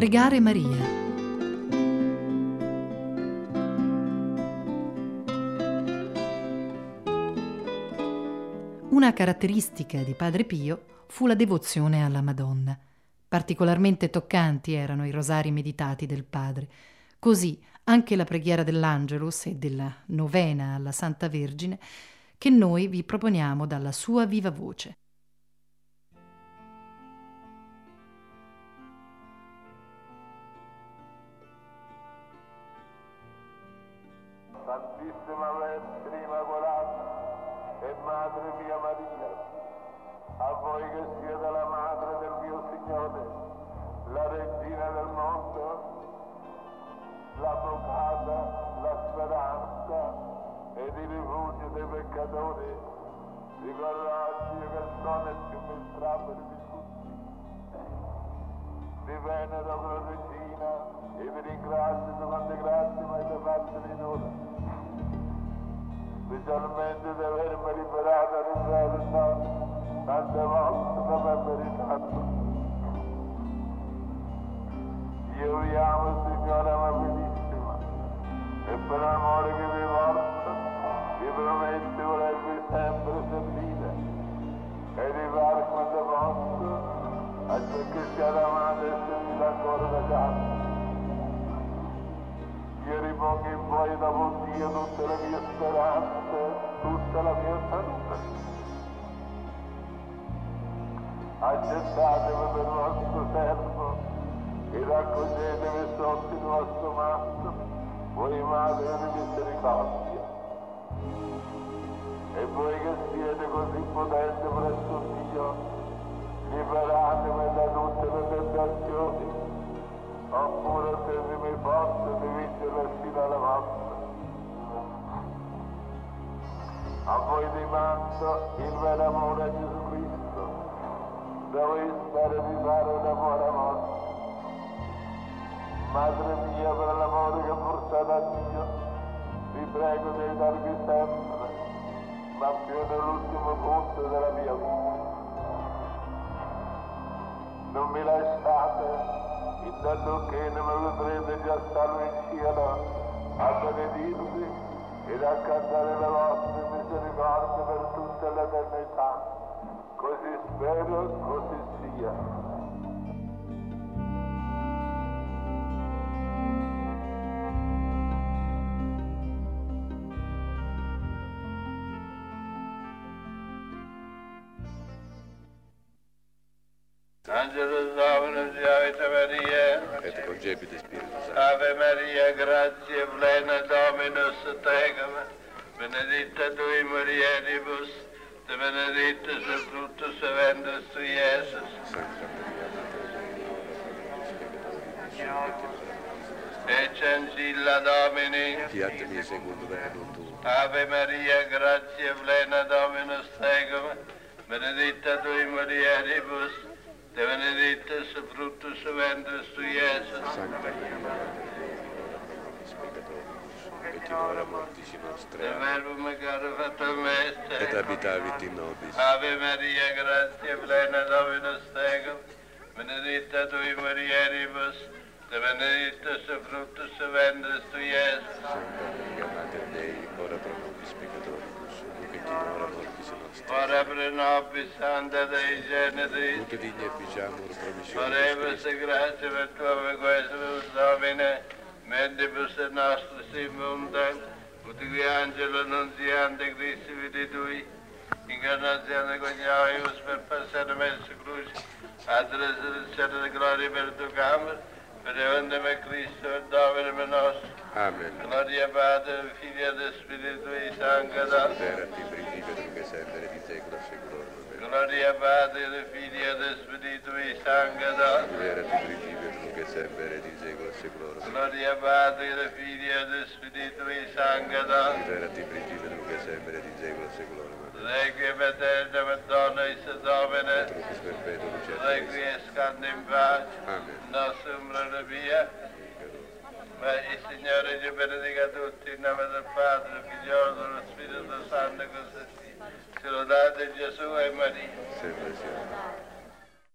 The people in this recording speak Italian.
Pregare Maria. Una caratteristica di Padre Pio fu la devozione alla Madonna. Particolarmente toccanti erano i rosari meditati del padre. Così anche la preghiera dell'Angelus e della novena alla Santa Vergine che noi vi proponiamo dalla sua viva voce. Santissima Vergine Immacolata e Madre mia Maria, a voi che siete la madre del mio Signore, la regina del mondo, l'avvocata, la speranza ed il rifugio dei peccatori, ricordaci che il sono è più miserabile di tutti. Vi venero regina e vi ringrazio per quante grazie mi avete fatto finora. Specialmente di avermi liberato all'inferno tante volte è meritato. Io vi amo, Signore amabilissima, e per l'amore che vi porto, vi prometto di volervi sempre servire e di fare quanto posso affinché siate amate e servite ancora da casa. In voi dopo Dio tutte le mie speranze, tutta la mia salute accettatemi per vostro servo ed accoglietemi sotto il vostro manto, voi madre di misericordia. E voi che siete così potenti presso Dio, liberatemi da tutte le tentazioni, oppure rendetemi forte di vincere fino alla morte. A voi dimando il vero amore a Gesù Cristo, dove spero di fare una buona morte. Madre mia, per l'amore che ho portato a Dio, vi prego di aiutarvi sempre, ma più nell'ultimo punto della mia vita. Non mi lasciate, intanto che me vedrete già salvo in cielo, a benedirvi ed a cantare le vostre misericordie per tutta l'eternità. Così spero, così sia. Angelo Domino, Giavita Maria, et concepit Spiritus Sancti. Ave Maria, gratia plena Dominus tecum, benedicta tui mulieribus, de benedictus et fructus ventris tui, Iesus. Sancta Maria, Ecce ancilla Domini, fiat mi secundum venum tuum. Ave Maria, gratia plena Dominus tecum, benedicta tui mulieribus, de benedictus et fructus ventris tui, Iesus. Sancta Maria, Mater Dei, ora pro et in hora mortis meste. Et habitavit in nobis. Ave Maria, gratia plena Dominus tecum, benedicta tui mulieribus, de benedictus et fructus ventris tui, Iesus. Sancta Maria, Mater Dei, ora pro nobis peccatoribus, et in hora mortis nostre. Ora pro nobis Santa Dei Genitris, Ut digne efficiamur promissiones Oremus e gratia per tua questus Domine, mentibus et nostris immundam, ut qui angelo annunziante Christi vidi tui, incarnazione coniavius per passare messo cruce, ad resurrezione de gloria per tu camera, per evendem Cristo e Domine nostro, Amen. gloria Padre, Figlio e Spiritui Sancta, Verat in principio et nunc et semper et in saecula saeculorum. Amen. Gloria Padre, Figlio e Spiritui Sancta, Verat in principio et nunc et semper et in saecula saeculorum. Amen. Gloria Padre, Figlio e Spiritui Sancta, Verat in principio et nunc et semper et in saecula saeculorum. Amen. Requiem eterna Madonna Is Domine, Trucus perpetuum Requiescant in pace, Amen. nostrum via, ma il Signore ci benedica tutti, in nome del Padre, del Figlio, dello Spirito Santo, così sia. Sia lodato Gesù e Maria. Sempre sia.